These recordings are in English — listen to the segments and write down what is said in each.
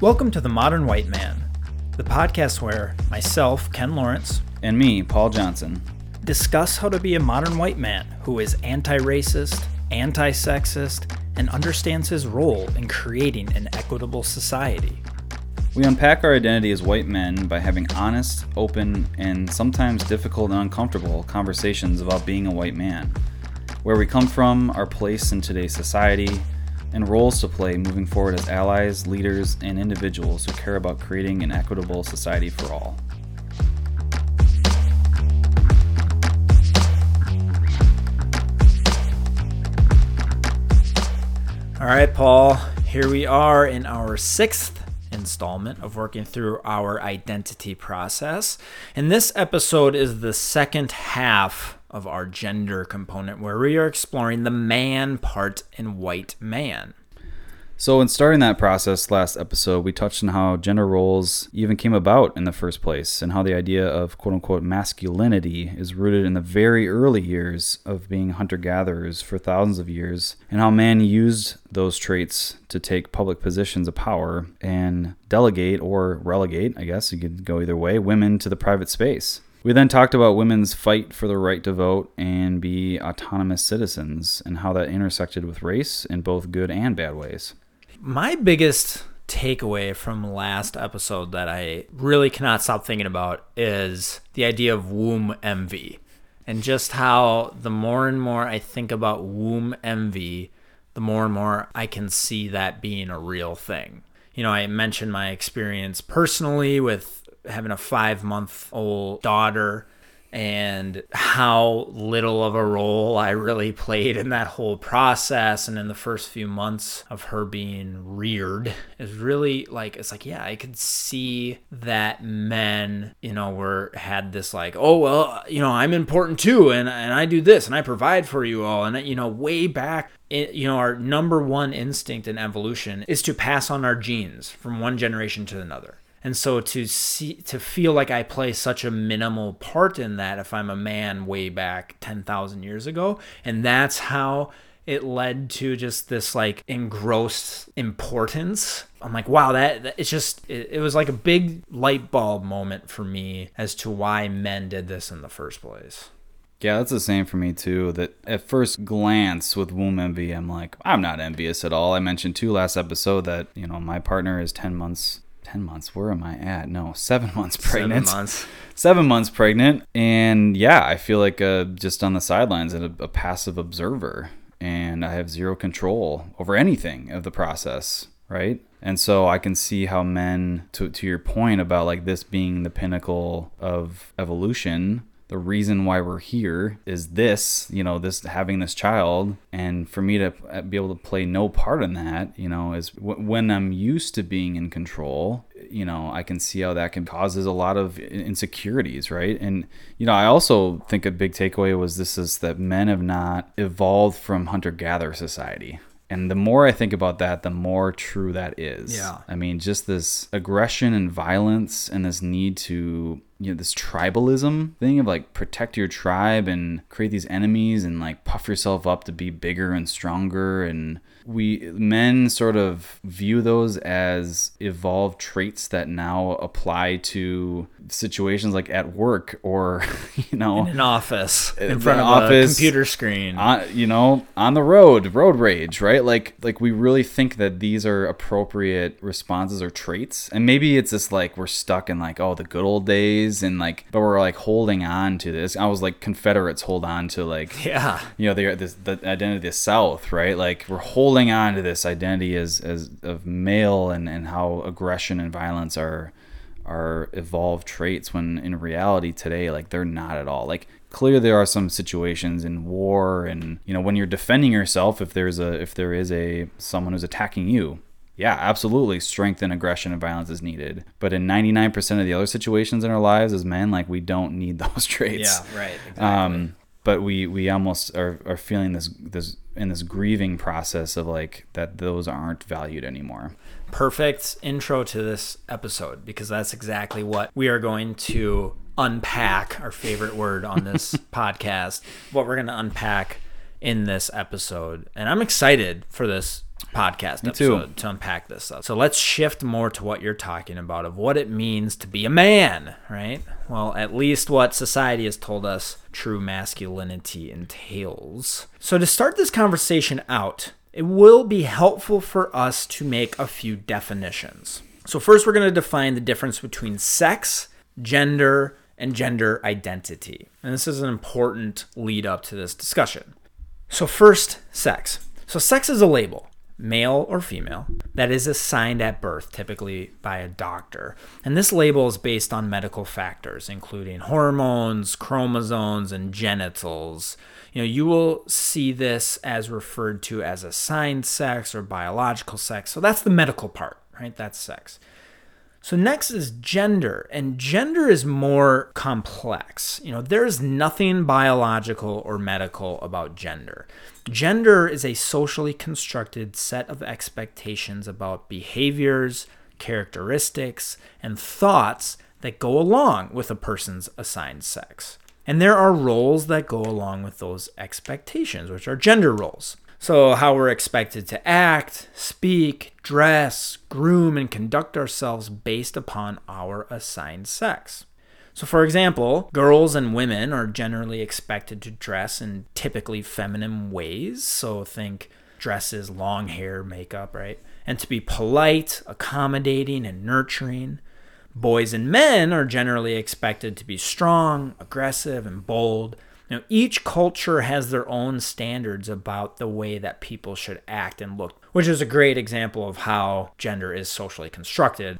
Welcome to The Modern White Man, the podcast where myself, Ken Lawrence, And me, Paul Johnson. discuss how to be a modern white man who is anti racist, anti sexist, and understands his role in creating an equitable society. We unpack our identity as white men by having honest, open, and sometimes difficult and uncomfortable conversations about being a white man, where we come from, our place in today's society, and roles to play moving forward as allies, leaders, and individuals who care about creating an equitable society for all. All right, Paul, here we are in our sixth installment of working through our identity process. And this episode is the second half of our gender component where we are exploring the man part in white man. So, in starting that process last episode, we touched on how gender roles even came about in the first place and how the idea of quote unquote masculinity is rooted in the very early years of being hunter gatherers for thousands of years, and how man used those traits to take public positions of power and delegate or relegate, I guess you could go either way, women to the private space. We then talked about women's fight for the right to vote and be autonomous citizens and how that intersected with race in both good and bad ways. My biggest takeaway from last episode that I really cannot stop thinking about is the idea of womb envy and just how the more and more I think about womb envy, the more and more I can see that being a real thing. You know, I mentioned my experience personally with having a five month old daughter and how little of a role I really played in that whole process and in the first few months of her being reared is really like it's like yeah I could see that men you know were had this like oh well you know I'm important too and and I do this and I provide for you all and you know way back it, you know our number one instinct in evolution is to pass on our genes from one generation to another and so to see to feel like I play such a minimal part in that if I'm a man way back 10,000 years ago and that's how it led to just this like engrossed importance. I'm like, wow, that, that it's just it, it was like a big light bulb moment for me as to why men did this in the first place. Yeah, that's the same for me too. That at first glance with womb envy, I'm like, I'm not envious at all. I mentioned too last episode that, you know, my partner is 10 months 10 months. Where am i at? No seven months pregnant. Seven months. seven months pregnant. And yeah i feel like uh, just on the sidelines and a, a passive observer. And i have zero control over anything of the process right? And so i can see how men to, to your point about like this being the pinnacle of evolution the reason why we're here is this, you know, this having this child, and for me to uh, be able to play no part in that, you know, is w- when I'm used to being in control, you know, I can see how that can causes a lot of insecurities, right? And you know, I also think a big takeaway was this is that men have not evolved from hunter-gatherer society. And the more I think about that, the more true that is. Yeah. I mean, just this aggression and violence and this need to, you know, this tribalism thing of like protect your tribe and create these enemies and like puff yourself up to be bigger and stronger. And we men sort of view those as evolved traits that now apply to situations like at work or, you know, In an office, in front of office, a computer screen. on you know on the road road rage right like like we really think that these are appropriate responses or traits and maybe it's just like we're stuck in like oh the good old days and like but we're like holding on to this i was like confederates hold on to like yeah. you know the this the identity of the south right like we're holding on to this identity as as of male and and how aggression and violence are are evolved traits when in reality today like they're not at all like clearly there are some situations in war and you know when you're defending yourself if there's a if there is a someone who's attacking you yeah absolutely strength and aggression and violence is needed but in 99% of the other situations in our lives as men like we don't need those traits Yeah, right. Exactly. um, but we we almost are, are feeling this this in this grieving process of like that those aren't valued anymore. Perfect intro to this episode because that's exactly what we are going to unpack our favorite word on this podcast what we're going to unpack in this episode. And i'm excited for this podcast Me too. to unpack this stuff. So let's shift more to what you're talking about of what it means to be a man, right? Well, at least what society has told us true masculinity entails. So to start this conversation out, it will be helpful for us to make a few definitions. So first we're going to define the difference between sex, gender, and gender identity. And this is an important lead up to this discussion. So, first, sex. So, sex is a label, male or female, that is assigned at birth, typically by a doctor. And this label is based on medical factors, including hormones, chromosomes, and genitals. You know, you will see this as referred to as assigned sex or biological sex. So, that's the medical part, right? That's sex. So next is gender, and gender is more complex. You know, there's nothing biological or medical about gender. Gender is a socially constructed set of expectations about behaviors, characteristics, and thoughts that go along with a person's assigned sex. And there are roles that go along with those expectations, which are gender roles. So, how we're expected to act, speak, dress, groom, and conduct ourselves based upon our assigned sex. So, for example, girls and women are generally expected to dress in typically feminine ways. So, think dresses, long hair, makeup, right? And to be polite, accommodating, and nurturing. Boys and men are generally expected to be strong, aggressive, and bold. Now, each culture has their own standards about the way that people should act and look, which is a great example of how gender is socially constructed.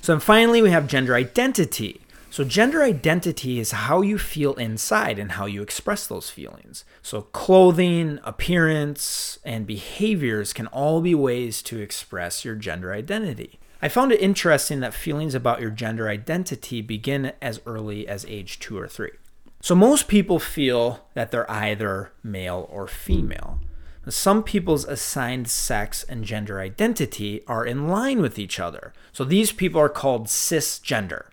So, and finally, we have gender identity. So, gender identity is how you feel inside and how you express those feelings. So, clothing, appearance, and behaviors can all be ways to express your gender identity. I found it interesting that feelings about your gender identity begin as early as age two or three. So, most people feel that they're either male or female. Some people's assigned sex and gender identity are in line with each other. So, these people are called cisgender.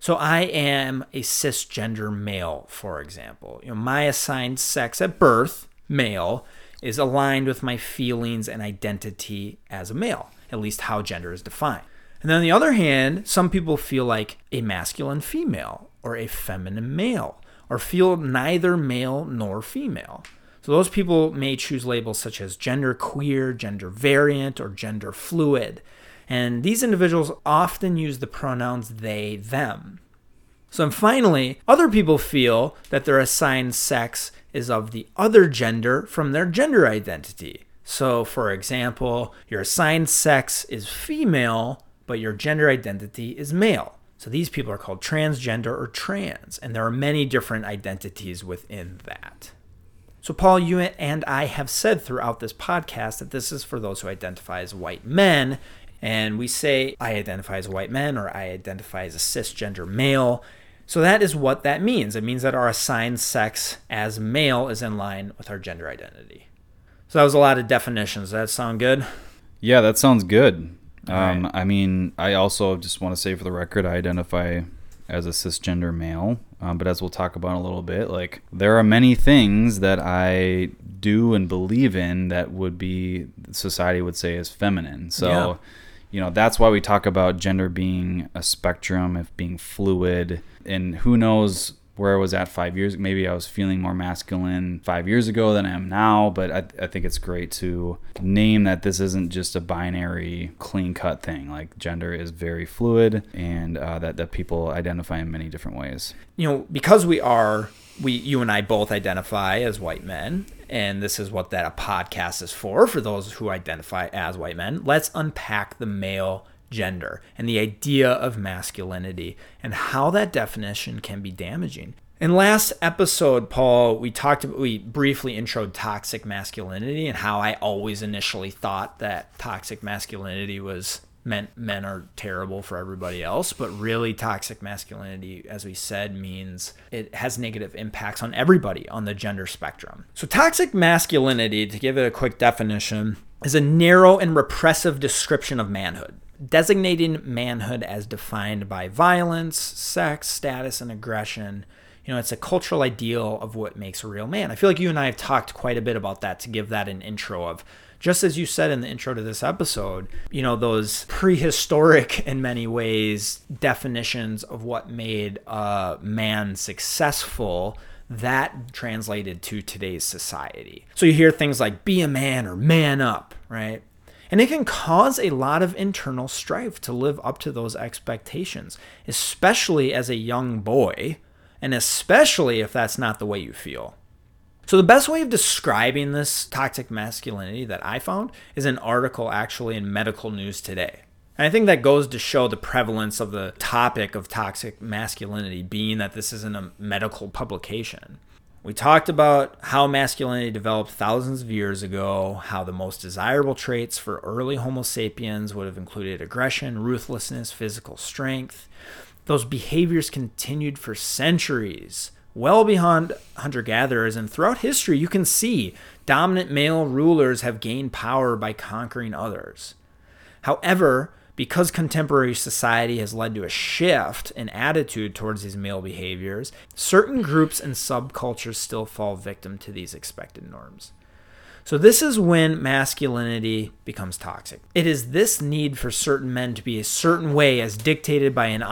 So, I am a cisgender male, for example. You know, my assigned sex at birth, male, is aligned with my feelings and identity as a male, at least how gender is defined. And then on the other hand, some people feel like a masculine female or a feminine male or feel neither male nor female. So those people may choose labels such as gender queer, gender variant, or gender fluid. And these individuals often use the pronouns they, them. So and finally, other people feel that their assigned sex is of the other gender from their gender identity. So, for example, your assigned sex is female, but your gender identity is male. So these people are called transgender or trans, and there are many different identities within that. So, Paul, you and I have said throughout this podcast that this is for those who identify as white men. And we say, I identify as a white man or I identify as a cisgender male. So, that is what that means. It means that our assigned sex as male is in line with our gender identity. So, that was a lot of definitions. Does that sound good? Yeah, that sounds good. Um, right. I mean, I also just want to say for the record, I identify as a cisgender male. Um, but as we'll talk about in a little bit, like there are many things that I do and believe in that would be society would say is feminine. So, Yeah. You know, that's why we talk about gender being a spectrum, of being fluid, and who knows where I was at five years. Maybe I was feeling more masculine five years ago than I am now. But I, I think it's great to name that this isn't just a binary, clean cut thing. Like gender is very fluid, and uh, that that people identify in many different ways. you know, because we are, we, you and I both identify as white men, and this is what that a podcast is for, for those who identify as white men. Let's unpack the male gender and the idea of masculinity and how that definition can be damaging. In last episode, Paul, we talked about, we briefly introed toxic masculinity and how I always initially thought that toxic masculinity was meant men are terrible for everybody else, but really toxic masculinity, as we said, means it has negative impacts on everybody on the gender spectrum. So, toxic masculinity, to give it a quick definition, is a narrow and repressive description of manhood, designating manhood as defined by violence, sex, status, and aggression. You know, it's a cultural ideal of what makes a real man. I feel like you and I have talked quite a bit about that to give that an intro of just as you said in the intro to this episode, you know, those prehistoric, in many ways, definitions of what made a man successful that translated to today's society. So you hear things like be a man or man up, right? And it can cause a lot of internal strife to live up to those expectations, especially as a young boy, and especially if that's not the way you feel. So, the best way of describing this toxic masculinity that I found is an article actually in Medical News Today. And I think that goes to show the prevalence of the topic of toxic masculinity, being that this isn't a medical publication. We talked about how masculinity developed thousands of years ago, how the most desirable traits for early Homo sapiens would have included aggression, ruthlessness, physical strength. Those behaviors continued for centuries well beyond hunter gatherers. And throughout history, you can see dominant male rulers have gained power by conquering others. However, because contemporary society has led to a shift in attitude towards these male behaviors, certain groups and subcultures still fall victim to these expected norms. So, this is when masculinity becomes toxic. It is this need for certain men to be a certain way as dictated by an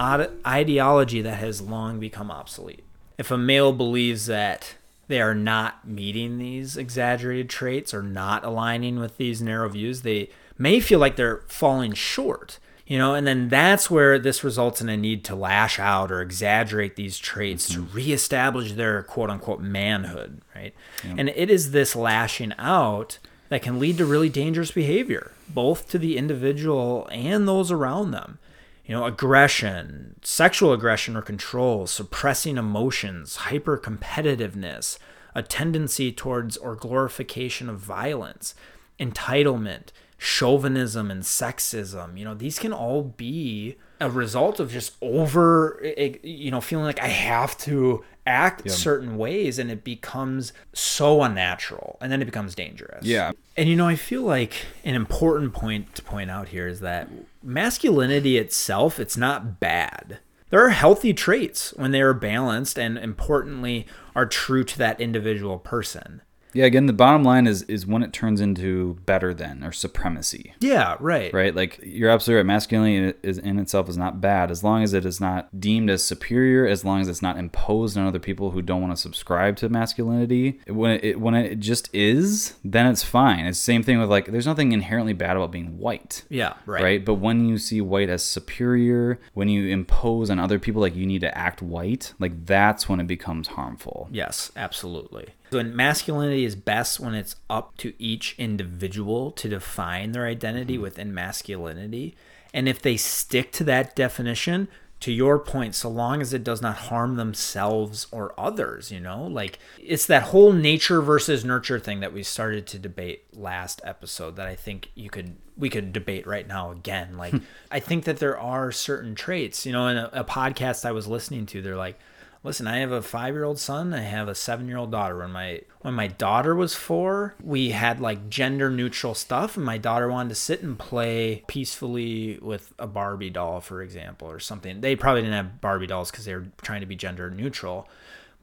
ideology that has long become obsolete if a male believes that they are not meeting these exaggerated traits or not aligning with these narrow views, they may feel like they're falling short. You know, and then that's where this results in a need to lash out or exaggerate these traits mm-hmm. to reestablish their quote unquote manhood, right? Yep. And it is this lashing out that can lead to really dangerous behavior, both to the individual and those around them you know, aggression, sexual aggression or control, suppressing emotions, hyper competitiveness, a tendency towards or glorification of violence, entitlement, chauvinism, and sexism. You know, these can all be a result of just over, eh, eh, you know, feeling like I have to act yeah. certain ways and it becomes so unnatural and then it becomes dangerous. Yeah. And you know, I feel like an important point to point out here is that masculinity itself, it's not bad. There are healthy traits when they are balanced and importantly are true to that individual person. Yeah, again, the bottom line is is when it turns into better than or supremacy. Yeah, right. Right? Like you're absolutely right. Masculinity is in itself is not bad as long as it is not deemed as superior, as long as it's not imposed on other people who don't want to subscribe to masculinity. When it when it just is, then it's fine. It's the same thing with like there's nothing inherently bad about being white. Yeah, right. Right? But when you see white as superior, when you impose on other people like you need to act white, like that's when it becomes harmful. Yes, absolutely. When masculinity is best when it's up to each individual to define their identity mm-hmm. within masculinity. And if they stick to that definition, to your point, so long as it does not harm themselves or others, you know, like it's that whole nature versus nurture thing that we started to debate last episode that I think you could we could debate right now again. Like I think that there are certain traits, you know, in a, a podcast I was listening to, they're like, listen, I have a five year old son. I have a seven year old daughter. When my when my daughter was four, we had like gender neutral stuff, and my daughter wanted to sit and play peacefully with a Barbie doll, for example, or something. They probably didn't have Barbie dolls because they were trying to be gender neutral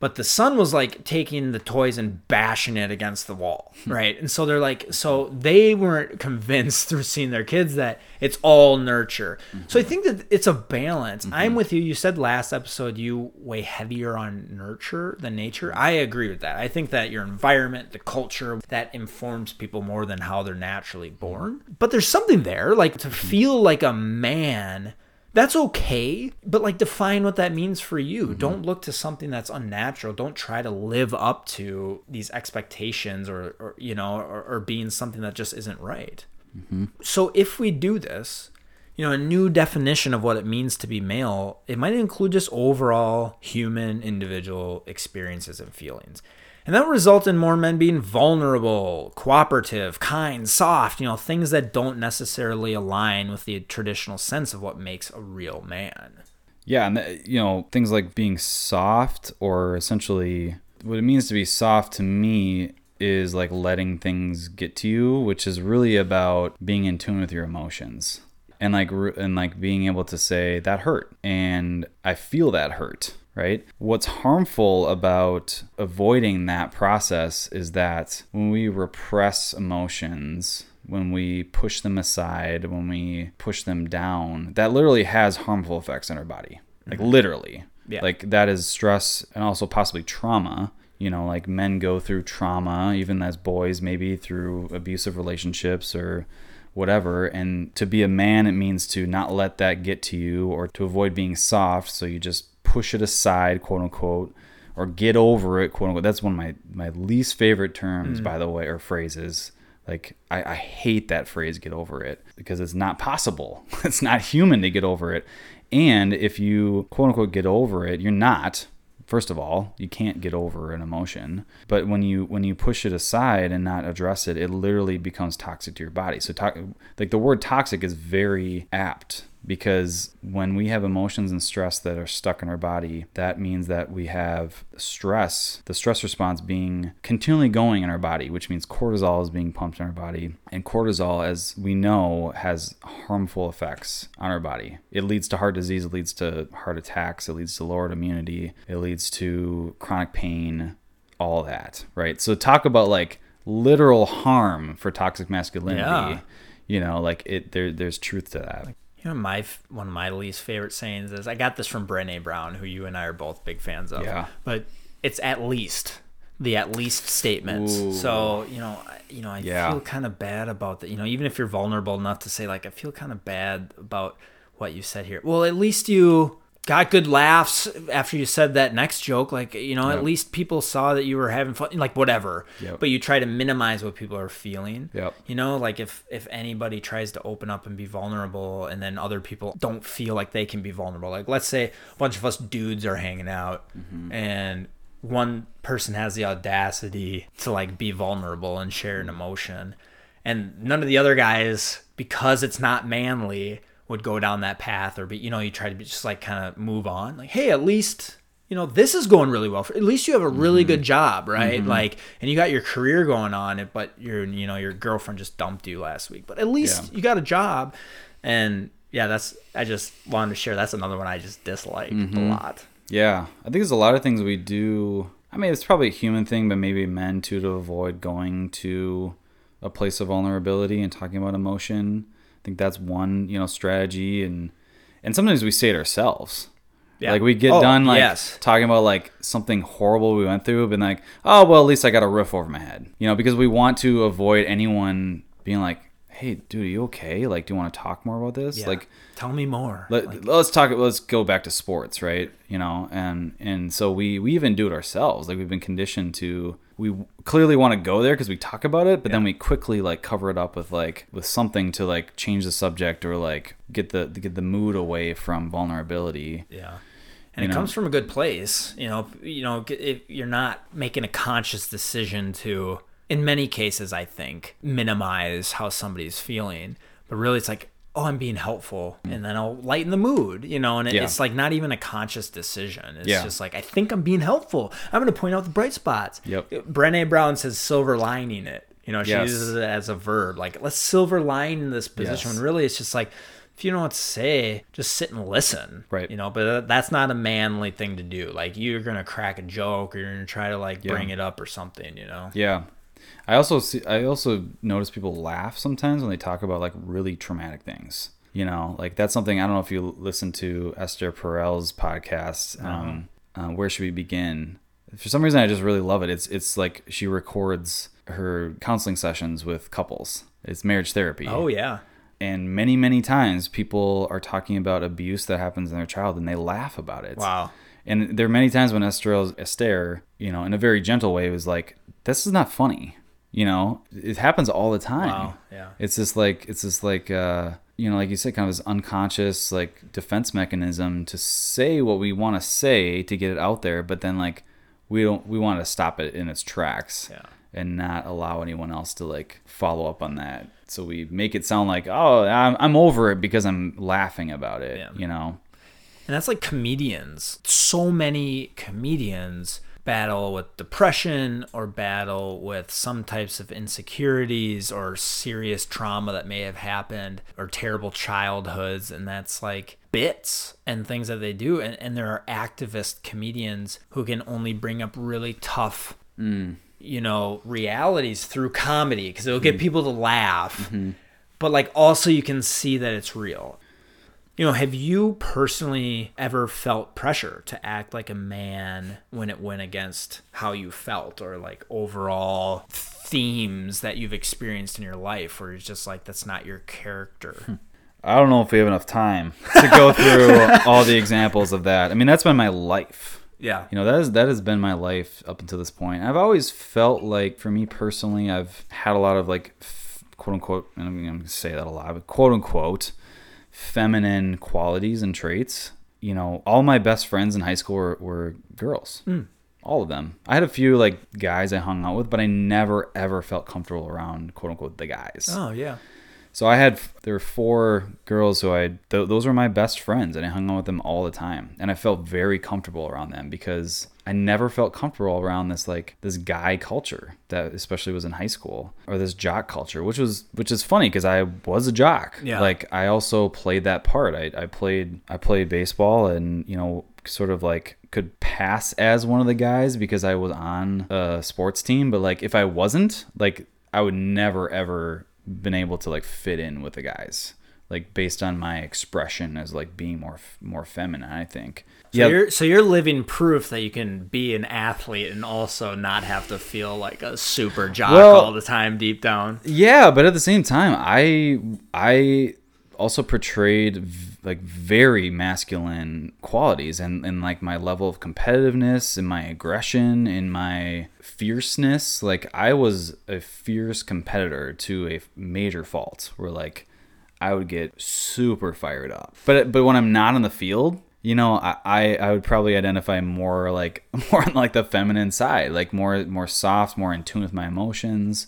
but the son was like taking the toys and bashing it against the wall hmm. right? And so they're like so they weren't convinced through seeing their kids that it's all nurture. Mm-hmm. so i think that it's a balance. Mm-hmm. i'm with you. You said last episode you weigh heavier on nurture than nature. I agree with that. I think that your environment the culture that informs people more than how they're naturally born. But there's something there like to mm-hmm. feel like a man that's okay but like define what that means for you mm-hmm. don't look to something that's unnatural don't try to live up to these expectations or, or you know or, or, being something that just isn't right mm-hmm. so if we do this you know a new definition of what it means to be male it might include just overall human individual experiences and feelings and that will result in more men being vulnerable, cooperative, kind, soft, you know, things that don't necessarily align with the traditional sense of what makes a real man. Yeah, and uh, you know, things like being soft or essentially what it means to be soft to me is like letting things get to you, which is really about being in tune with your emotions. And like and like being able to say that hurt and I feel that hurt right? What's harmful about avoiding that process is that when we repress emotions, when we push them aside, when we push them down, that literally has harmful effects on our body. Like mm-hmm. literally. Yeah. Like that is stress and also possibly trauma. You know, like men go through trauma, even as boys, maybe through abusive relationships or whatever. And to be a man, it means to not let that get to you or to avoid being soft. So you just push it aside, quote unquote, or get over it, quote unquote. That's one of my, my least favorite terms, mm. by the way, or phrases. Like, I, I hate that phrase, get over it, because it's not possible. It's not human to get over it. And if you, quote unquote, get over it, you're not, first of all you can't get over an emotion but when you when you push it aside and not address it it literally becomes toxic to your body so to- like the word toxic is very apt because when we have emotions and stress that are stuck in our body that means that we have stress the stress response being continually going in our body which means cortisol is being pumped in our body. And cortisol as we know has harmful effects on our body. It leads to heart disease it leads to heart attacks it leads to lowered immunity it leads to chronic pain all that right? So talk about like literal harm for toxic masculinity. Yeah. you know like it there there's truth to that You know, my one of my least favorite sayings is I got this from Brene Brown, who you and I are both big fans of. Yeah. But it's at least the at least statements. Ooh. So you know, I- you know, I Yeah. feel kind of bad about that. You know, even if you're vulnerable enough to say like, I feel kind of bad about what you said here. Well, at least you got good laughs after you said that next joke. Like, you know, Yep. at least people saw that you were having fun. Like, whatever. Yep. But you try to minimize what people are feeling. Yep. You know, like if if anybody tries to open up and be vulnerable, and then other people don't feel like they can be vulnerable. Like let's say a bunch of us dudes are hanging out, mm-hmm. and one person has the audacity to like be vulnerable and share an mm. emotion, and none of the other guys, because it's not manly, would go down that path or be. You know, you try to be just like kind of move on. Like, hey, at least you know this is going really well for, at least you have a really mm-hmm. good job right mm-hmm. like and you got your career going on but your you know your girlfriend just dumped you last week but at least Yeah. you got a job and yeah that's i just wanted to share that's another one i just dislike a mm-hmm. lot Yeah, I think there's a lot of things we do. I mean, it's probably a human thing, but maybe men too to avoid going to a place of vulnerability and talking about emotion. I think that's one, you know, strategy, and and sometimes we say it ourselves. Yeah. Like we get Oh, done like yes. talking about like something horrible we went through, been like, oh well, at least I got a roof over my head, you know, because we want to avoid anyone being like, hey, dude, are you okay? Like, do you want to talk more about this? Yeah. Like, tell me more let, Like, let's talk let's go back to sports right you know and and so we we even do it ourselves like we've been conditioned to we clearly want to go there because we talk about it but then we quickly like cover it up with like with something to like change the subject or like get the get the mood away from vulnerability. Yeah. And You it know? comes from a good place you know you know if you're not making a conscious decision to in many cases i think minimize how somebody's feeling but really it's like oh i'm being helpful and then i'll lighten the mood you know and it. Yeah. it's like not even a conscious decision it's Yeah. just like i think i'm being helpful i'm going to point out the bright spots Yep. brene brown says silver lining it you know she Yes. uses it as a verb like let's silver line this position Yes. when really it's just like if you don't know what to say, just sit and listen. Right. You know, but uh, that's not a manly thing to do. Like you're gonna crack a joke or you're gonna try to like Yeah. bring it up or something. You know. yeah i also see i also notice people laugh sometimes when they talk about like really traumatic things you know? Like that's something i don't know if you listen to esther perel's podcast um, uh, where should we begin? For some reason i just really love it. It's it's like she records her counseling sessions with couples. It's marriage therapy. Oh yeah. and many many times people are talking about abuse that happens in their child and they laugh about it. Wow. and there are many times when Esther, Esther, you know, in a very gentle way, was like, "This is not funny." You know, it happens all the time. Wow. Yeah. It's just like it's just like uh, you know, like you said, kind of this unconscious like defense mechanism to say what we want to say to get it out there, but then like we don't we want to stop it in its tracks Yeah. and not allow anyone else to like follow up on that. So we make it sound like, oh, I'm, I'm over it because I'm laughing about it. Yeah. You know. And that's like comedians. So many comedians battle with depression or battle with some types of insecurities or serious trauma that may have happened or terrible childhoods. And that's like bits and things that they do. And, and there are activist comedians who can only bring up really tough you you know, realities through comedy because it'll get mm. people to laugh. Mm-hmm. But like also you can see that it's real. You know, have you personally ever felt pressure to act like a man when it went against how you felt or like overall themes that you've experienced in your life where it's just like that's not your character? Hmm. I don't know if we have enough time to go through all the examples of that. I mean, that's been my life. Yeah. You know, that is that has been my life up until this point. I've always felt like, for me personally, I've had a lot of like, quote unquote, and I'm going to say that a lot, but quote unquote, feminine qualities and traits. You know, all my best friends in high school were, were girls. Hmm. All of them. I had a few like guys I hung out with, but I never ever felt comfortable around quote unquote the guys. Oh, yeah. So I had there were four girls who I th- those were my best friends, and I hung out with them all the time, and I felt very comfortable around them because I never felt comfortable around this like this guy culture that especially was in high school or this jock culture, which was which is funny because I was a jock. Yeah. Like I also played that part. I, I played I played baseball and you know sort of like could pass as one of the guys because I was on a sports team, but like if I wasn't, like I would never ever been able to like fit in with the guys like based on my expression as like being more more feminine i think So you're so you're living proof that you can be an athlete and also not have to feel like a super jock Well- all the time deep down. yeah but at the same time i i also portrayed v- like very masculine qualities and and like my level of competitiveness and my aggression and my fierceness like i was a fierce competitor to a major fault where like I would get super fired up. But but when I'm not on the field, you know, I, I, would probably identify more like more on like the feminine side, like more more soft, more in tune with my emotions,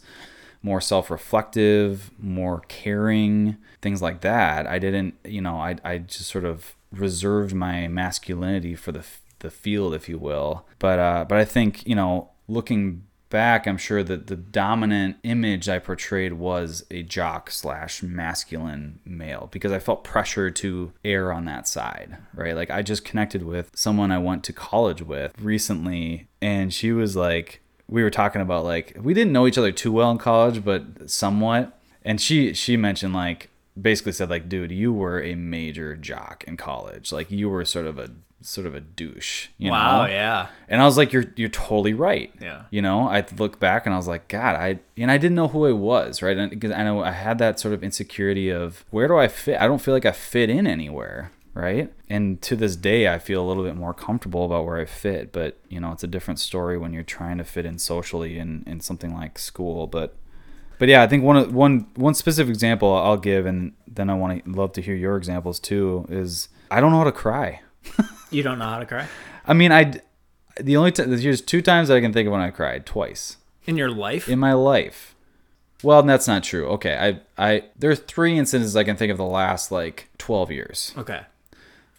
more self-reflective, more caring, things like that. I didn't, you know, I I just sort of reserved my masculinity for the the field, if you will. But uh, but I think you know, looking back, I'm sure that the dominant image I portrayed was a jock slash masculine male because I felt pressure to err on that side, right? Like I just connected with someone I went to college with recently, and she was like, we were talking about like we didn't know each other too well in college, but somewhat, and she she mentioned like basically said like, dude, you were a major jock in college, like you were sort of a sort of a douche, you wow, know? yeah. And I was like, "You're you're totally right." Yeah. You know, I look back and I was like, "God, I," and I didn't know who I was, right? And because I know I had that sort of insecurity of where do I fit? I don't feel like I fit in anywhere, right? And to this day, I feel a little bit more comfortable about where I fit. But you know, it's a different story when you're trying to fit in socially in in something like school. But but yeah, I think one of- one one specific example I'll give, and then I want to love to hear your examples too. Is I don't know how to cry. You don't know how to cry I mean, I the only time there's two times that I can think of when I cried twice in your life. in my life. Well, that's not true. Okay, I I there are three incidents I can think of the last like 12 years. okay.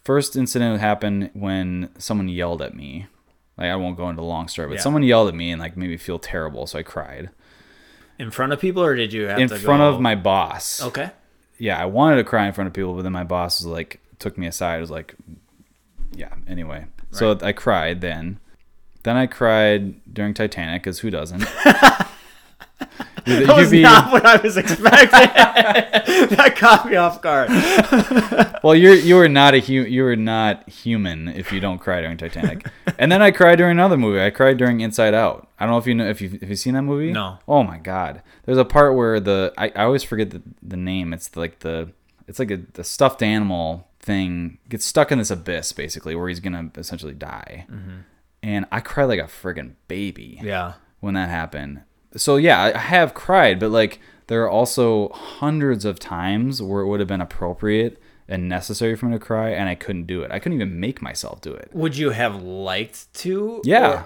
First incident happened when someone yelled at me. Like I won't go into the long story, but Yeah. someone yelled at me and like made me feel terrible, so I cried In front of people, or did you have in front go- of my boss. Okay. Yeah, I wanted to cry in front of people, but then my boss was like took me aside. Was like, yeah. Anyway, so I cried then. Then I cried during Titanic, because who doesn't? That was be- not what I was expecting. that caught me off guard. well, you're you are not a hu- you are not human if you don't cry during Titanic. and then I cried during another movie. I cried during Inside Out. I don't know if you know if you if you've seen that movie. No. Oh my god. There's a part where the I, I always forget the, the name. It's like the it's like a the stuffed animal thing gets stuck in this abyss basically where he's gonna essentially die. Mm-hmm. And I cried like a friggin' baby Yeah. when that happened. So yeah, I I have cried, but like there are also hundreds of times where it would have been appropriate and necessary for me to cry, and I couldn't do it. I couldn't even make myself do it. Would you have liked to? Yeah, Or-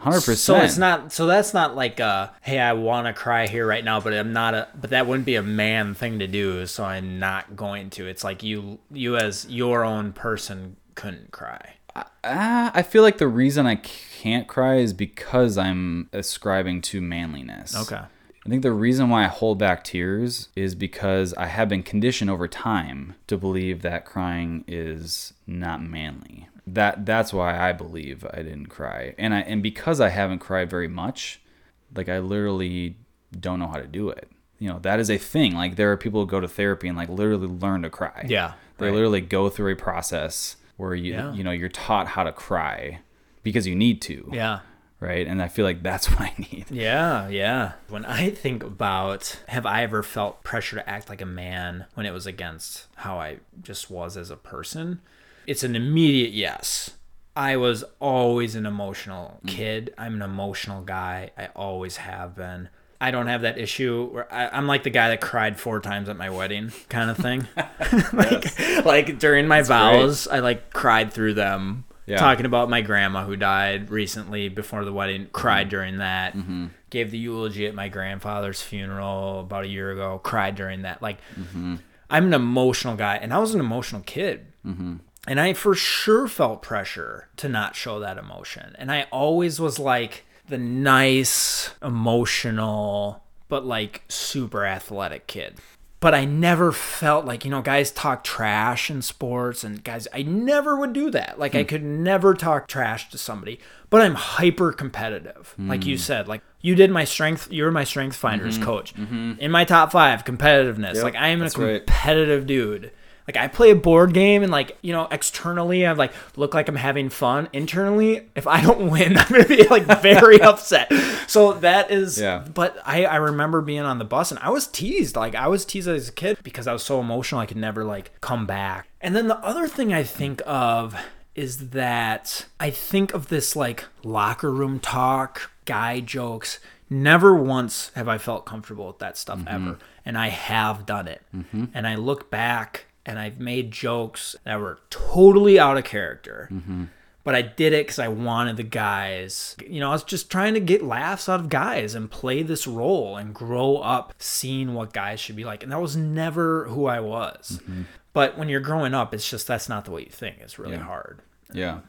hundred percent. So it's not. So that's not like a hey, I want to cry here right now, but I'm not a. But that wouldn't be a man thing to do. So I'm not going to. It's like you, you as your own person couldn't cry. Ah, I feel like the reason I can't cry is because I'm ascribing to manliness. Okay. I think the reason why I hold back tears is because I have been conditioned over time to believe that crying is not manly. That that's why I believe I didn't cry. And I and because I haven't cried very much, Like I literally don't know how to do it. You know, that is a thing. Like there are people who go to therapy and like literally learn to cry. Yeah, They right. literally go through a process where you Yeah. you know, you're taught how to cry because you need to. Yeah. Right? And I feel like that's what I need. Yeah, yeah. When I think about have I ever felt pressure to act like a man when it was against how I just was as a person? It's an immediate yes. I was always an emotional kid. I'm an emotional guy. I always have been. I don't have that issue where I, I'm like the guy that cried four times at my wedding, kind of thing. like, like during my vows, I like cried through them. Yeah. Talking about my grandma who died recently before the wedding, cried during that. Mm-hmm. Gave the eulogy at my grandfather's funeral about a year ago, cried during that. Like, Mm-hmm. I'm an emotional guy, and I was an emotional kid. And I for sure felt pressure to not show that emotion. And I always was like the nice, emotional, but like super athletic kid. But I never felt like, you know, guys talk trash in sports and guys, I never would do that. Like, I hmm. could never talk trash to somebody, but I'm hyper competitive. Like you hmm. said, like you did my strength, you're my strength finders mm-hmm. coach. Mm-hmm. In my top five, competitiveness. like, I am a that's right. competitive dude. Like I play a board game and like, you know, externally I like look like I'm having fun. Internally, if I don't win, I'm gonna be like very upset. So that is Yeah. but I, I remember being on the bus and I was teased. Like I was teased as a kid because I was so emotional I could never like come back. And then the other thing I think of is that I think of this like locker room talk, guy jokes. Never once have I felt comfortable with that stuff mm-hmm. ever. And I have done it. Mm-hmm. And I look back and I've made jokes that were totally out of character. Mm-hmm. But I did it because I wanted the guys. You know, I was just trying to get laughs out of guys and play this role and grow up seeing what guys should be like. And that was never who I was. Mm-hmm. But when you're growing up, it's just that's not the way you think. It's really Yeah. hard. Yeah.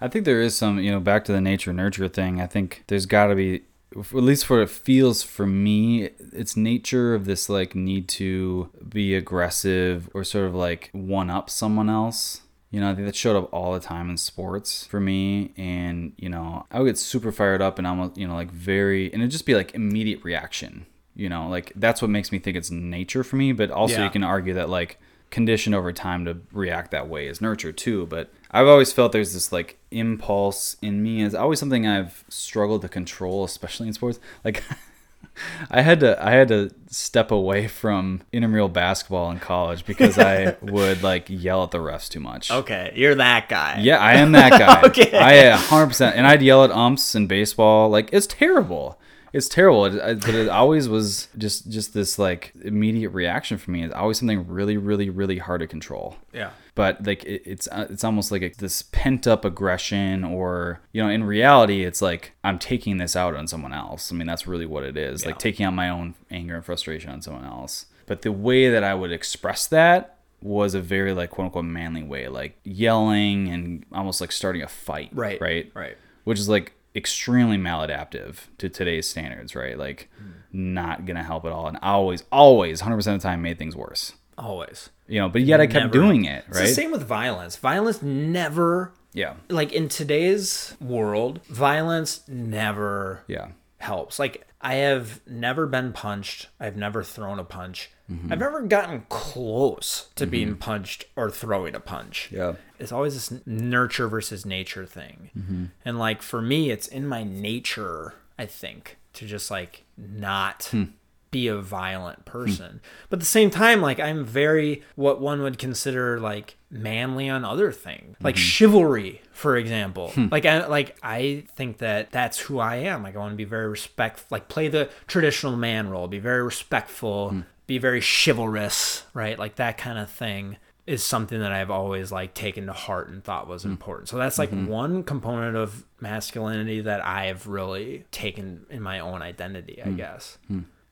I think there is some, you know, back to the nature nurture thing. I think there's got to be, at least for what it feels for me, it's nature of this like need to be aggressive or sort of like one up someone else. You know, I think that showed up all the time in sports for me. And, you know, I would get super fired up and almost, you know, like very, and it'd just be like immediate reaction. You know, like that's what makes me think it's nature for me. But also, Yeah. you can argue that like conditioned over time to react that way is nurture too. But I've always felt there's this like impulse in me. It's always something I've struggled to control, especially in sports. Like I had to I had to step away from intramural basketball in college because I would like yell at the refs too much. Okay, you're that guy. Yeah, I am that guy. Okay. I uh, 100%. And I'd yell at umps in baseball. Like, it's terrible. It's terrible. It, I, but it always was just just this like immediate reaction for me. It's always something really, really, really hard to control. Yeah. But like it, it's uh, it's almost like a, this pent up aggression, or you know, in reality, it's like I'm taking this out on someone else. I mean, that's really what it is. Like taking out my own anger and frustration on someone else. But the way that I would express that was a very like quote unquote manly way, like yelling and almost like starting a fight. Right. Right. Right. Which is like extremely maladaptive to today's standards, right? Like not gonna help at all. And always, always, 100% of the time made things worse. Always. You know, but yet I kept doing it, It's right? the same with violence. Violence never Yeah. like in today's world, violence never Yeah. Helps. Like I have never been punched. I've never thrown a punch. Mm-hmm. I've never gotten close to mm-hmm. being punched or throwing a punch. Yeah. It's always this nurture versus nature thing. Mm-hmm. And like for me, it's in my nature, I think, to just like not hmm. Be a violent hmm. person. But at the same time, like I'm very what one would consider like manly on other things. Like mm-hmm. chivalry, for example. Hmm. Like I like I think that that's who I am. Like I want to be very respectful, like play the traditional man role, be very respectful, hmm. be very chivalrous, right? Like that kind of thing is something that I've always like taken to heart and thought was important. So that's like mm-hmm. one component of masculinity that I've really taken in my own identity, I guess.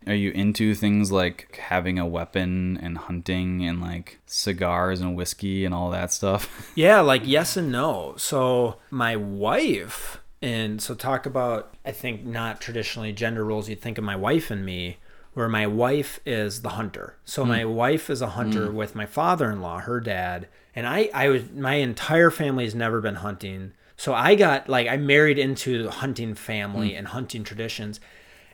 Are you into things like having a weapon and hunting and like cigars and whiskey and all that stuff? Yeah, like yes and no. So my wife, and so talk about I think not traditionally gender roles. You'd think of my wife and me, where my wife is the hunter. So hmm. my wife is a hunter hmm. with my father-in-law, her dad, and I. I was my entire family has never been hunting. So I got like I married into the hunting family hmm. and hunting traditions.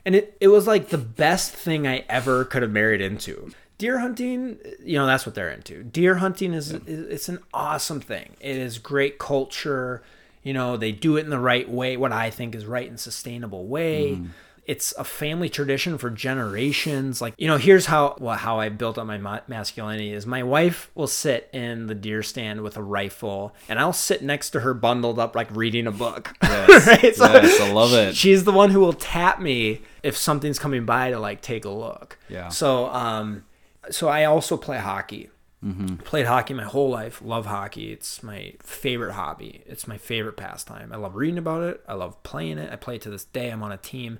And it, it was like the best thing I ever could have married into. Deer hunting, you know, that's what they're into. Deer hunting is, is it's an awesome thing. It is great culture. You know, they do it in the right way, what I think is right and sustainable way. Mm. It's a family tradition for generations. Like, you know, here's how well, how I built up my ma- masculinity is my wife will sit in the deer stand with a rifle and I'll sit next to her bundled up like reading a book. Yes. Right? So yes, I love it. She's the one who will tap me if something's coming by to like take a look. Yeah. So um so I also play hockey. Mm-hmm. Played hockey my whole life. Love hockey. It's my favorite hobby. It's my favorite pastime. I love reading about it. I love playing it. I play it to this day. I'm on a team.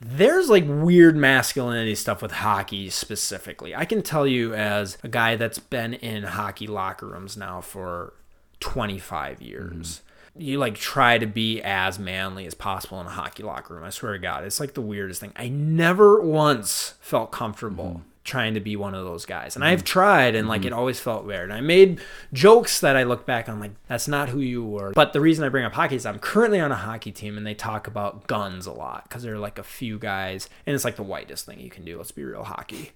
There's like weird masculinity stuff with hockey specifically. I can tell you as a guy that's been in hockey locker rooms now for 25 years. Mm-hmm. You like try to be as manly as possible in a hockey locker room. I swear to God, it's like the weirdest thing. I never once felt comfortable mm-hmm. Trying to be one of those guys. And I've mm-hmm. tried and like mm-hmm. it always felt weird. And I made jokes that I look back on like that's not who you were. But the reason I bring up hockey is I'm currently on a hockey team and they talk about guns a lot because there are like a few guys and it's like the whitest thing you can do. Let's be real hockey.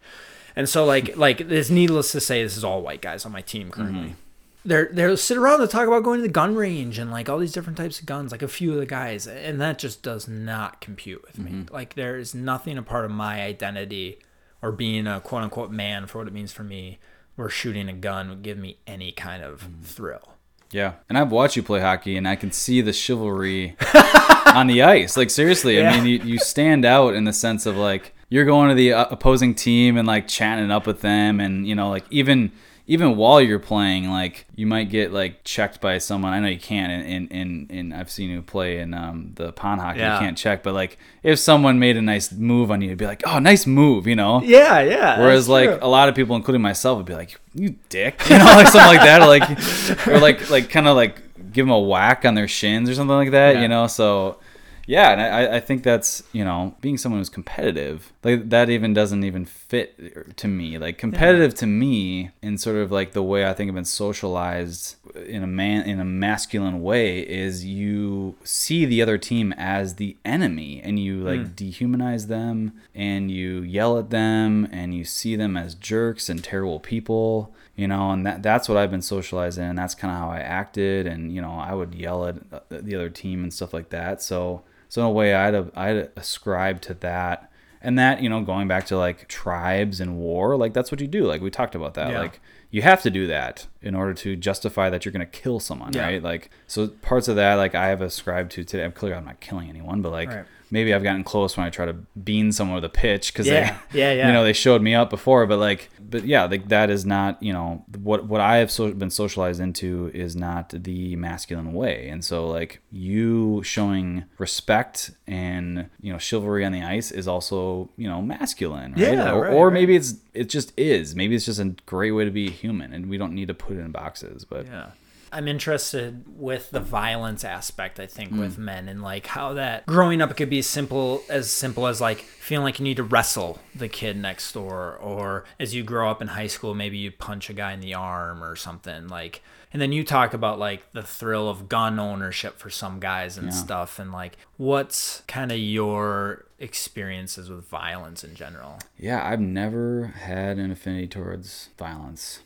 And so like like it's needless to say this is all white guys on my team currently. Mm-hmm. They're they'll sit around and talk about going to the gun range and like all these different types of guns, like a few of the guys, and that just does not compute with me. Like there is nothing a part of my identity or being a quote unquote man for what it means for me where shooting a gun would give me any kind of thrill. Yeah, and I've watched you play hockey, and I can see the chivalry on the ice. Like seriously, Yeah. I mean, you, you stand out in the sense of like you're going to the uh, opposing team and like chatting up with them, and you know, like even even while you're playing, like you might get like checked by someone. I know you can't, in in in, in I've seen you play in um, the pond hockey. Yeah. You can't check, but like if someone made a nice move on you, you'd be like, oh, nice move, you know. Yeah, yeah. Whereas like a lot of people, including myself, would be like, "You dick," you know, like something like that, or like, or like, like kind of like give them a whack on their shins or something like that, Yeah. you know. So, yeah, and I, I think that's you know, being someone who's competitive, like that even doesn't even fit to me. Like competitive to me, in sort of like the way I think I've been socialized in a man in a masculine way, is you see the other team as the enemy, and you like dehumanize them, and you yell at them, and you see them as jerks and terrible people you know and that that's what i've been socialized in and that's kind of how i acted and you know i would yell at uh, the other team and stuff like that. So so in a way i'd i'd ascribe to that and that you know going back to like tribes and war like that's what you do like we talked about that Yeah. like you have to do that in order to justify that you're going to kill someone Yeah. right like so parts of that like i have ascribed to today i'm clearly i'm not killing anyone but like Right. Maybe i've gotten close when i try to bean someone with a pitch because Yeah. they Yeah, yeah. you know they showed me up before but like but yeah like that is not you know what what i have so, been socialized into is not the masculine way and so like you showing respect and you know chivalry on the ice is also you know masculine right? Yeah, or, right, or right. maybe it's it just is maybe it's just a great way to be human and we don't need to put it in boxes but Yeah. I'm interested with the violence aspect, I think, with hmm. men and like how that growing up it could be simple as simple as like feeling like you need to wrestle the kid next door or as you grow up in high school, maybe you punch a guy in the arm or something like and then you talk about like the thrill of gun ownership for some guys and stuff and like what's kind of your experiences with violence in general? Yeah, I've never had an affinity towards violence,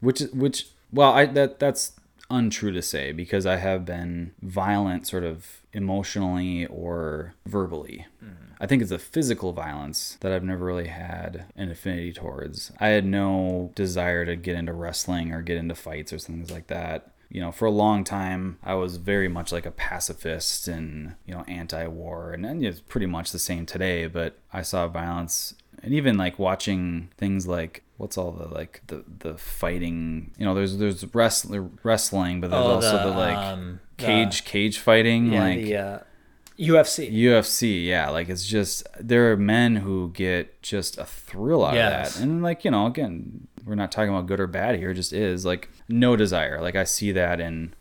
which which well, I that that's untrue to say because I have been violent sort of emotionally or verbally. Mm-hmm. I think it's a physical violence that I've never really had an affinity towards. I had no desire to get into wrestling or get into fights or things like that. You know, for a long time, I was very much like a pacifist and, you know, anti war. And, and it's pretty much the same today, but I saw violence and even like watching things like what's all the like the the fighting you know there's there's wrestling wrestling but there's Oh, also the, the, like um, the- cage cage fighting Yeah, like the uh, UFC. UFC, yeah, like it's just there are men who get just a thrill out Yes. of that, and like you know, again, we're not talking about good or bad here. It just is like no desire. Like I see that, and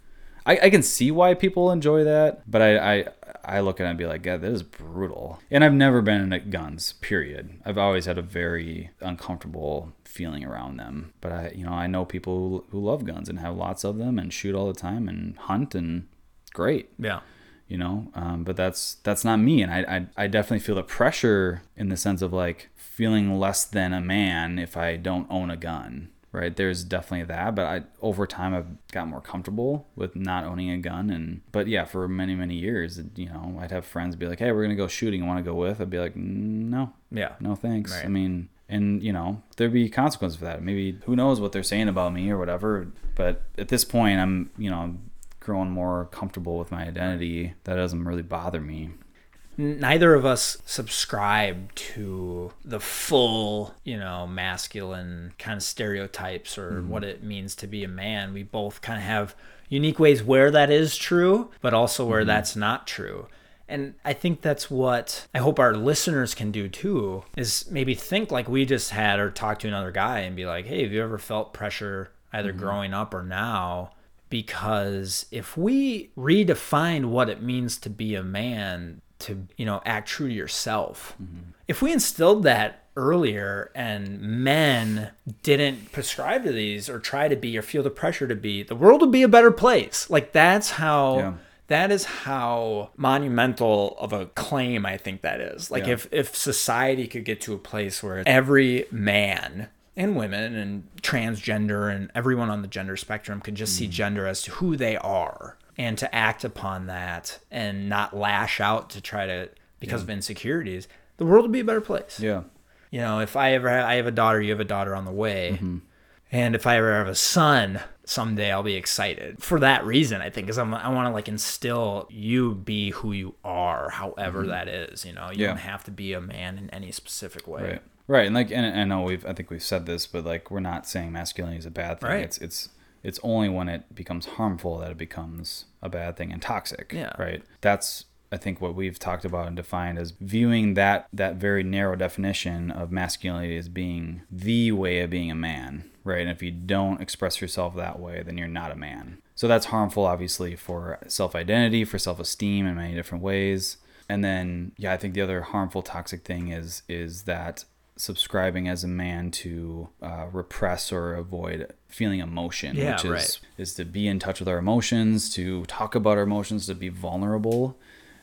I, I can see why people enjoy that, but I, I I look at it and be like, God, that is brutal. And I've never been into guns. Period. I've always had a very uncomfortable feeling around them. But I, you know, I know people who, who love guns and have lots of them and shoot all the time and hunt and great Yeah. you know um, but that's that's not me and I, I i definitely feel the pressure in the sense of like feeling less than a man if i don't own a gun right? There's definitely that but i over time i've got more comfortable with not owning a gun. And but yeah for many many years you know i'd have friends be like hey we're gonna go shooting. You want to go with? I'd be like no. Yeah. no thanks. Right. i mean and you know there'd be consequences for that. Maybe who knows what they're saying about me or whatever but at this point i'm you know growing more comfortable with my identity. That doesn't really bother me neither of us subscribe to the full, you know, masculine kind of stereotypes or mm-hmm. what it means to be a man. We both kind of have unique ways where that is true, but also where mm-hmm. that's not true. And I think that's what I hope our listeners can do too is maybe think like we just had or talk to another guy and be like, hey, have you ever felt pressure either mm-hmm. growing up or now? Because if we redefine what it means to be a man, to you know act true to yourself if we instilled that earlier and men didn't prescribe to these or try to be or feel the pressure to be the world would be a better place like that's how Yeah. that is how monumental of a claim i think that is like Yeah. if if society could get to a place where every man and women and transgender and everyone on the gender spectrum could just Mm. see gender as to who they are and to act upon that and not lash out to try to because of insecurities the world would be a better place. Yeah. You know if i ever i have a daughter you have a daughter on the way. Mm-hmm. And if i ever have a son someday i'll be excited. For that reason i think because i want to like instill you be who you are however mm-hmm. that is you know? You Yeah. don't have to be a man in any specific way. Right. Right and like and i know we've i think we've said this but like we're not saying masculinity is a bad thing. Right. it's it's it's only when it becomes harmful that it becomes a bad thing and toxic Yeah. right? That's i think what we've talked about and defined as viewing that that very narrow definition of masculinity as being the way of being a man right? And if you don't express yourself that way then you're not a man. So that's harmful obviously for self-identity for self-esteem in many different ways. And then yeah i think the other harmful toxic thing is is that subscribing as a man to uh, repress or avoid feeling emotion Yeah, which is right. is to be in touch with our emotions to talk about our emotions to be vulnerable.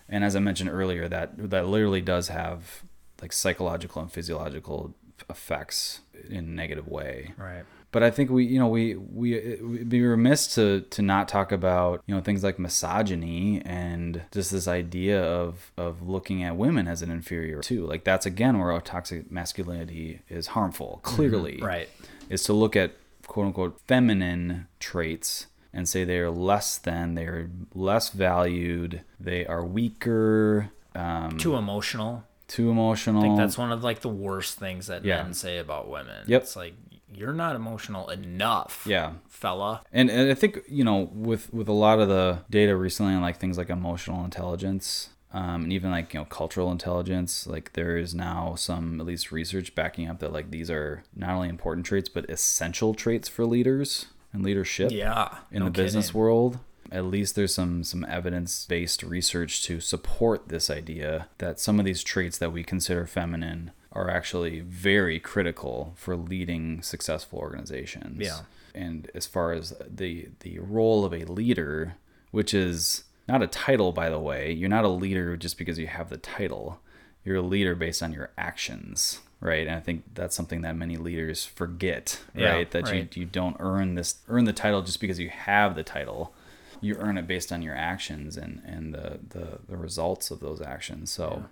And as i mentioned earlier that that literally does have like psychological and physiological effects in a negative way. Right but I think we, you know, we we it'd be remiss to to not talk about you know things like misogyny and just this idea of of looking at women as an inferior too. Like that's again where our toxic masculinity is harmful. Clearly, right is to look at quote unquote feminine traits and say they are less than, they are less valued, they are weaker, um, too emotional too emotional. I think that's one of like the worst things that Yeah. men say about women. Yep. It's like you're not emotional enough. Yeah. Fella. And, and I think you know with with a lot of the data recently on like things like emotional intelligence, um, and even like you know cultural intelligence, like there is now some at least research backing up that like these are not only important traits but essential traits for leaders and leadership Yeah. in no the business world. At least there's some some evidence based research to support this idea that some of these traits that we consider feminine are actually very critical for leading successful organizations. Yeah. And as far as the the role of a leader, which is not a title by the way, you're not a leader just because you have the title. You're a leader based on your actions, right? And I think that's something that many leaders forget, Yeah, right? That right. you you don't earn this earn the title just because you have the title. You earn it based on your actions and and the the, the results of those actions. So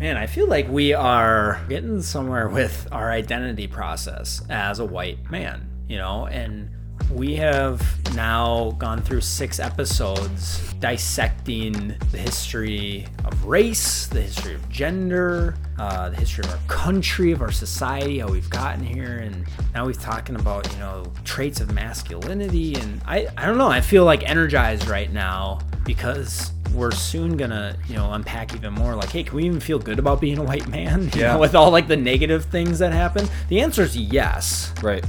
Man, I feel like we are getting somewhere with our identity process as a white man, you know, and we have now gone through six episodes dissecting the history of race, the history of gender, uh, the history of our country, of our society, how we've gotten here, and now we've talking about you know traits of masculinity, and I I don't know, I feel like energized right now because we're soon gonna you know unpack even more like hey can we even feel good about being a white man? You Yeah. know, with all like the negative things that happen? The answer is yes. Right,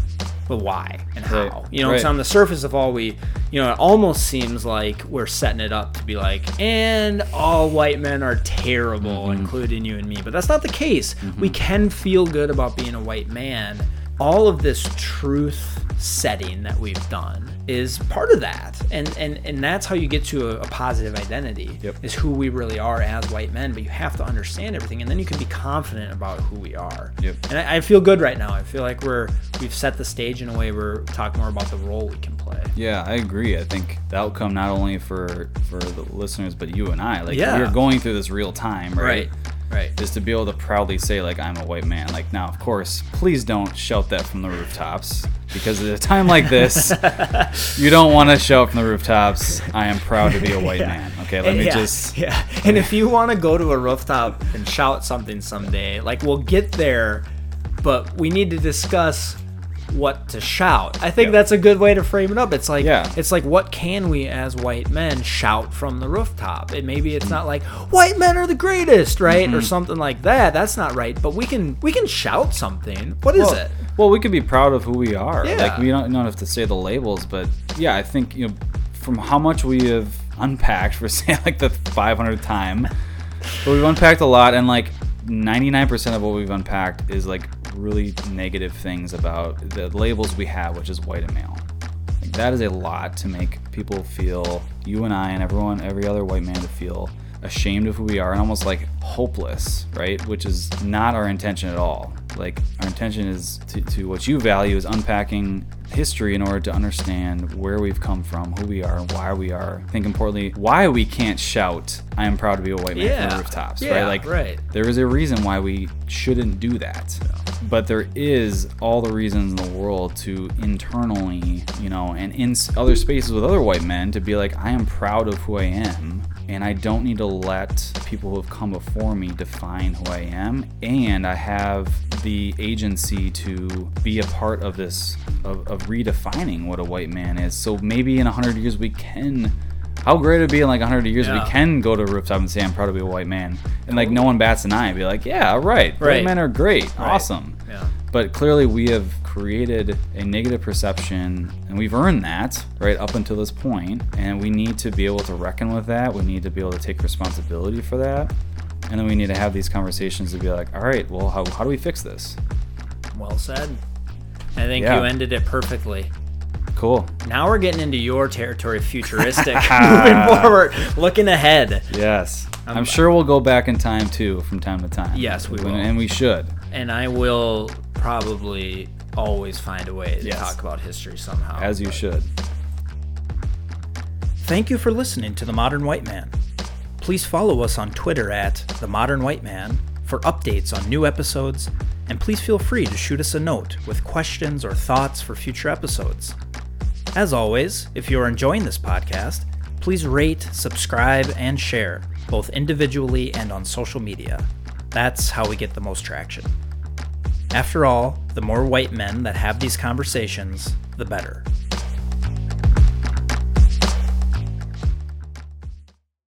but why and how? Right, you know it's on the surface of all we you know it almost seems like we're setting it up to be like and all white men are terrible Mm-hmm. including you and me. But that's not the case. We can feel good about being a white man. All of this truth setting that we've done is part of that and and and that's how you get to a, a positive identity Yep. is who we really are as white men but you have to understand everything and then you can be confident about who we are Yep. and I, I feel good right now i feel like we're we've set the stage in a way where we're talking more about the role we can play Yeah, I agree. I think the outcome not only for for the listeners but you and I, like Yeah. we're going through this real time, right? right Is to be able to proudly say like I'm a white man. Like now, of course, please don't shout that from the rooftops because at a time like this, you don't want to shout from the rooftops. I am proud to be a white man. Okay, let me yeah, just. yeah. And if you want to go to a rooftop and shout something someday, like we'll get there, but we need to discuss what to shout. I think Yeah. that's a good way to frame it up. It's like Yeah. it's like what can we as white men shout from the rooftop? And maybe it's not like white men are the greatest, right? Mm-hmm. Or something like that. That's not right. But we can we can shout something. What is well, it? Well, we can be proud of who we are. Yeah. Like we don't, don't have to say the labels, but yeah, I think you know from how much we have unpacked for say like the 500th time, but we've unpacked a lot, and like 99% of what we've unpacked is like really negative things about the labels we have, which is white and male. Like that is a lot to make people feel you and I and everyone, every other white man to feel ashamed of who we are and almost like hopeless, right? Which is not our intention at all. Like our intention is to, to what you value is unpacking history in order to understand where we've come from, who we are, why we are. I think importantly, why we can't shout, I am proud to be a white man from the rooftops, Yeah, right? Like right. there is a reason why we shouldn't do that. But there is all the reasons in the world to internally, you know, and in other spaces with other white men to be like, I am proud of who I am, and I don't need to let people who have come before me define who I am. And I have the agency to be a part of this, of, of redefining what a white man is. So maybe in 100 years we can how great it'd be in like 100 years Yeah. we can go to a rooftop and say I'm proud to be a white man, and like no one bats an eye and be like, yeah, right, Right. white men are great, awesome. Yeah. But clearly we have created a negative perception, and we've earned that right up until this point, and we need to be able to reckon with that. We need to be able to take responsibility for that, and then we need to have these conversations to be like, all right, well, how, how do we fix this? Well said. I think Yeah. you ended it perfectly. Cool. Now we're getting into your territory, futuristic, moving forward, looking ahead. Yes. I'm um, sure we'll go back in time too, from time to time. Yes, we will. and we should. And I will probably always find a way to Yes. talk about history somehow. As you should. Thank you for listening to The Modern White Man. Please follow us on Twitter at The Modern White Man for updates on new episodes, and please feel free to shoot us a note with questions or thoughts for future episodes. As always, if you are enjoying this podcast, please rate, subscribe, and share, both individually and on social media. That's how we get the most traction. After all, the more white men that have these conversations, the better.